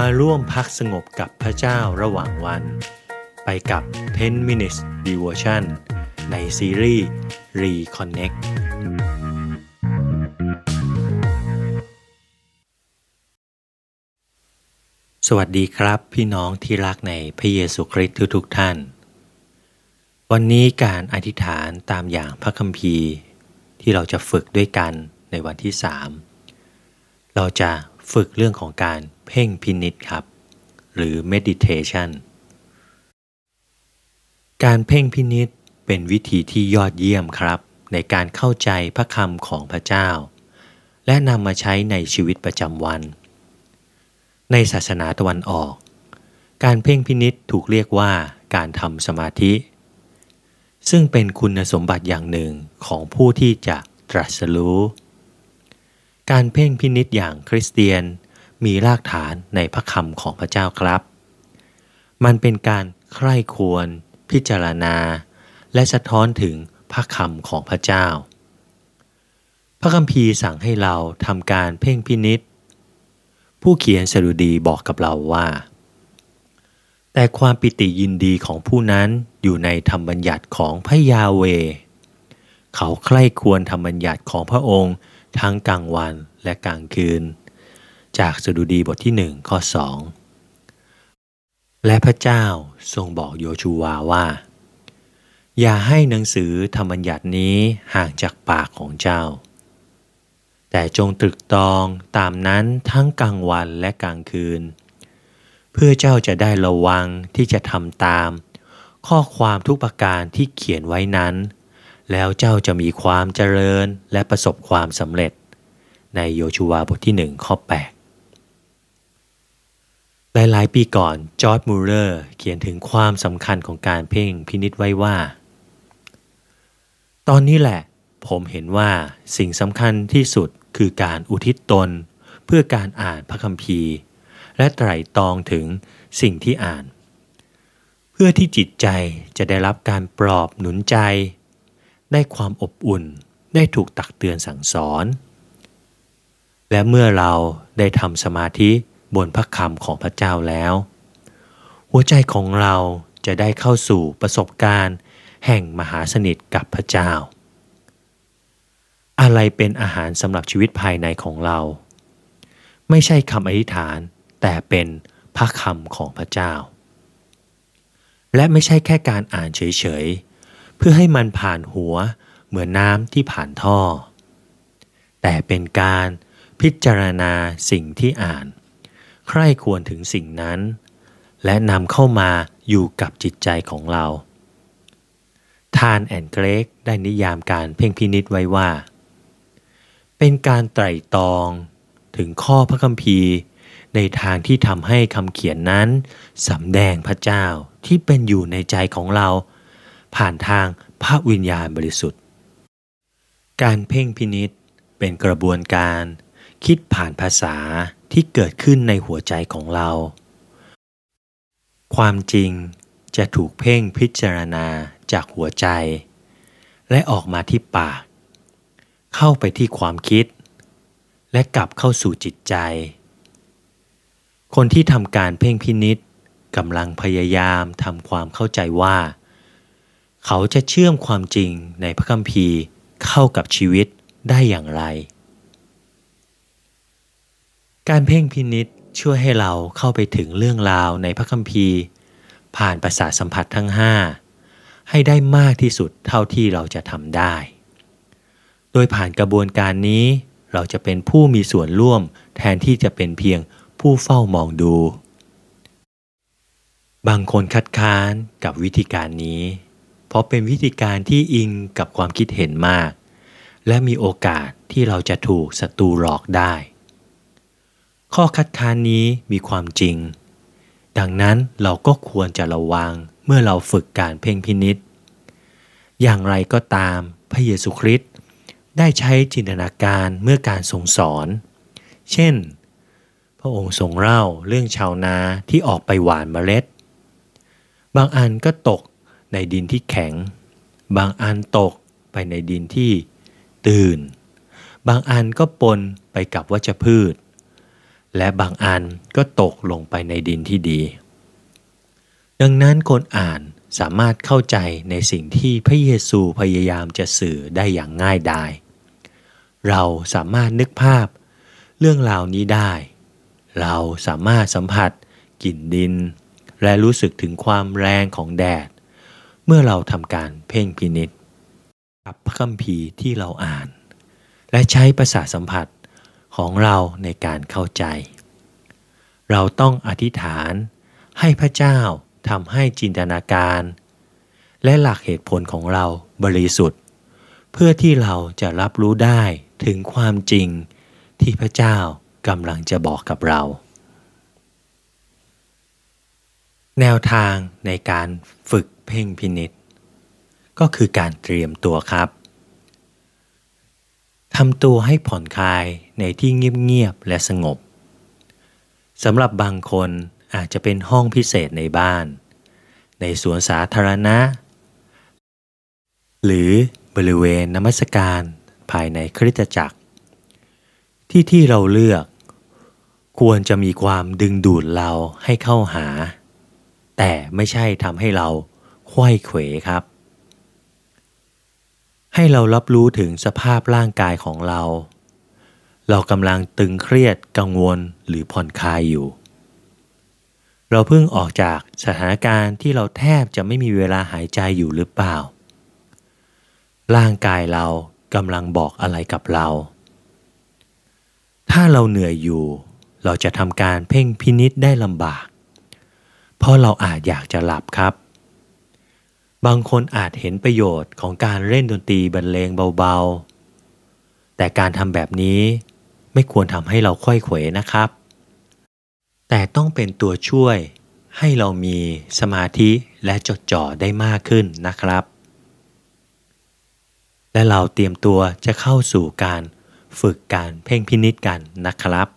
มาร่วมพักสงบกับพระเจ้าระหว่างวัน ไปกับ 10 minutes devotion ในซีรีส์ Reconnect สวัสดีครับพี่น้องที่รักในพระเยซูคริสต์ทุกๆท่าน วันนี้การอธิษฐานตามอย่างพระคัมภีร์ ที่เราจะฝึกด้วยกันในวันที่3เราจะ ฝึกเรื่องของการเพ่งพินิษครับ หรือ meditation การเพ่งพินิษเป็นวิธีที่ยอดเยี่ยมครับ ในการเข้าใจพระคำของพระเจ้า และนำมาใช้ในชีวิตประจำวัน ในศาสนาตะวันออก การเพ่งพินิษถูกเรียกว่าการทำสมาธิ ซึ่งเป็นคุณสมบัติอย่างหนึ่งของผู้ที่จะตรัสรู้ การเพ่งพินิษอย่างคริสเตียนมีรากฐานในพระคำของพระเจ้าครับ มันเป็นการใคร่ควร พิจารณา และสะท้อนถึงพระคำของพระเจ้า พระคัมภีร์สั่งให้เราทำการเพ่งพินิษผู้เขียนสดุดีบอกกับเราว่า แต่ความปิติยินดีของผู้นั้นอยู่ในธรรมบัญญัติของพระยาเว เขาใคร่ควรธรรมบัญญัติของพระองค์ ทั้งกลางวันและกลางคืน จากสดุดีบทที่หนึ่งข้อสองและพระเจ้าทรงบอกโยชูวาว่า อย่าให้หนังสือธรรมบัญญัตินี้ห่างจากปากของเจ้า แต่จงตรึกตองตามนั้นทั้งกลางวันและกลางคืน เพื่อเจ้าจะได้ระวังที่จะทำตาม ข้อความทุกประการที่เขียนไว้นั้น แล้วเจ้าจะมีความเจริญและประสบความสำเร็จ ในโยชูวาบทที่หนึ่งข้อ8หลายๆ ปีก่อนจอร์จ มูลเลอร์เขียนถึงความสำคัญของการเพ่งพินิจไว้ว่า ตอนนี้แหละ ผมเห็นว่าสิ่งสำคัญที่สุดคือการอุทิศตน เพื่อการอ่านพระคัมภีร์ และไตร่ตรองถึงสิ่งที่อ่าน เพื่อที่จิตใจจะได้รับการปลอบหนุนใจ ได้ความอบอุ่นได้ถูกตักเตือนสั่งสอน และเมื่อเราได้ทำสมาธิบนพระคำของพระเจ้าแล้ว หัวใจของเราจะได้เข้าสู่ประสบการณ์ แห่งมหาสนิทกับพระเจ้า อะไรเป็นอาหารสำหรับชีวิตภายในของเรา ไม่ใช่คำอธิษฐานแต่เป็นพระคำของพระเจ้า และไม่ใช่แค่การอ่านเฉย เพื่อให้มันผ่านหัวเหมือนน้ำที่ผ่านท่อ แต่เป็นการพิจารณาสิ่งที่อ่าน ใคร่ควรถึงสิ่งนั้น และนำเข้ามาอยู่กับจิตใจของเราทานแอนเกรกได้นิยามการเพ่งพินิษไว้ว่า เป็นการไตร่ตรองถึงข้อพระคัมภีร์ ในทางที่ทำให้คำเขียนนั้นสำแดงพระเจ้าที่เป็นอยู่ในใจของเรา ผ่านทางพระวิญญาณบริสุทธิ์ การเพ่งพินิษเป็นกระบวนการ คิดผ่านภาษาที่เกิดขึ้นในหัวใจของเรา ความจริงจะถูกเพ่งพิจารณาจากหัวใจ และออกมาที่ปาก เข้าไปที่ความคิด และกลับเข้าสู่จิตใจ คนที่ทำการเพ่งพินิษกำลังพยายามทำความเข้าใจว่า เขาจะเชื่อมความจริงในพระคัมภีร์เข้ากับชีวิตได้อย่างไร การเพ่งพินิษช่วยให้เราเข้าไปถึงเรื่องราวในพระคัมภีร์ ผ่านประสาทสัมผัสทั้งห้าให้ได้มากที่สุดเท่าที่เราจะทำได้ โดยผ่านกระบวนการนี้เราจะเป็นผู้มีส่วนร่วมแทนที่จะเป็นเพียงผู้เฝ้ามองดู บางคนคัดค้านกับวิธีการนี้ พราะเป็นวิธีการที่อิงกับความคิดเห็นมาก และมีโอกาสที่เราจะถูกศัตรูหลอกได้ ข้อคัดค้านนี้มีความจริง ดังนั้นเราก็ควรจะระวังเมื่อเราฝึกการเพ่งพินิษอย่างไรก็ตามพระเยซูคริสต์ได้ใช้จินตนาการเมื่อการทรงสอน เช่น พระองค์ทรงเล่าเรื่องชาวนาที่ออกไปหว่านเมล็ด บางอันก็ตก ในดินที่แข็ง บางอันตกไปในดินที่ตื่น บางอันก็ปนไปกับวัชพืช และบางอันก็ตกลงไปในดินที่ดี ดังนั้นคนอ่านสามารถเข้าใจในสิ่งที่พระเยซูพยายามจะสื่อได้อย่างง่ายดาย เราสามารถนึกภาพเรื่องราวนี้ได้ เราสามารถสัมผัสกลิ่นดิน และรู้สึกถึงความแรงของแดด เมื่อเราทำการเพ่งพินิษกับพระคัมภีร์ที่เราอ่าน และใช้ประสาทสัมผัสของเราในการเข้าใจ เราต้องอธิษฐานให้พระเจ้าทำให้จินตนาการ และหลักเหตุผลของเราบริสุทธิ์ เพื่อที่เราจะรับรู้ได้ถึงความจริงที่พระเจ้ากำลังจะบอกกับเรา แนวทางในการฝึก เพ่งพินิษก็คือการเตรียมตัวครับทำตัวให้ผ่อนคลายในที่เงียบๆและสงบสำหรับบางคนอาจจะเป็นห้องพิเศษในบ้าน ในสวนสาธารณะ หรือบริเวณนมัสการภายในคริสตจักร ที่ที่เราเลือก ควรจะมีความดึงดูดเราให้เข้าหา แต่ไม่ใช่ทำให้เรา ควยเขวครับ ให้เรารับรู้ถึงสภาพร่างกายของเรา เรากำลังตึงเครียดกังวลหรือผ่อนคลายอยู่ เราเพิ่งออกจากสถานการณ์ที่เราแทบจะไม่มีเวลาหายใจอยู่หรือเปล่า ร่างกายเรากำลังบอกอะไรกับเรา ถ้าเราเหนื่อยอยู่ เราจะทำการเพ่งพินิษได้ลำบาก เพราะเราอาจอยากจะหลับครับ บางคนอาจเห็นประโยชน์ของการเล่นดนตรีบรรเลงเบาๆ แต่การทำแบบนี้ไม่ควรทำให้เราค่อยเขวนะครับ แต่ต้องเป็นตัวช่วยให้เรามีสมาธิและจดจ่อได้มากขึ้นนะครับ และเราเตรียมตัวจะเข้าสู่การฝึกการเพ่งพินิษกันนะครับ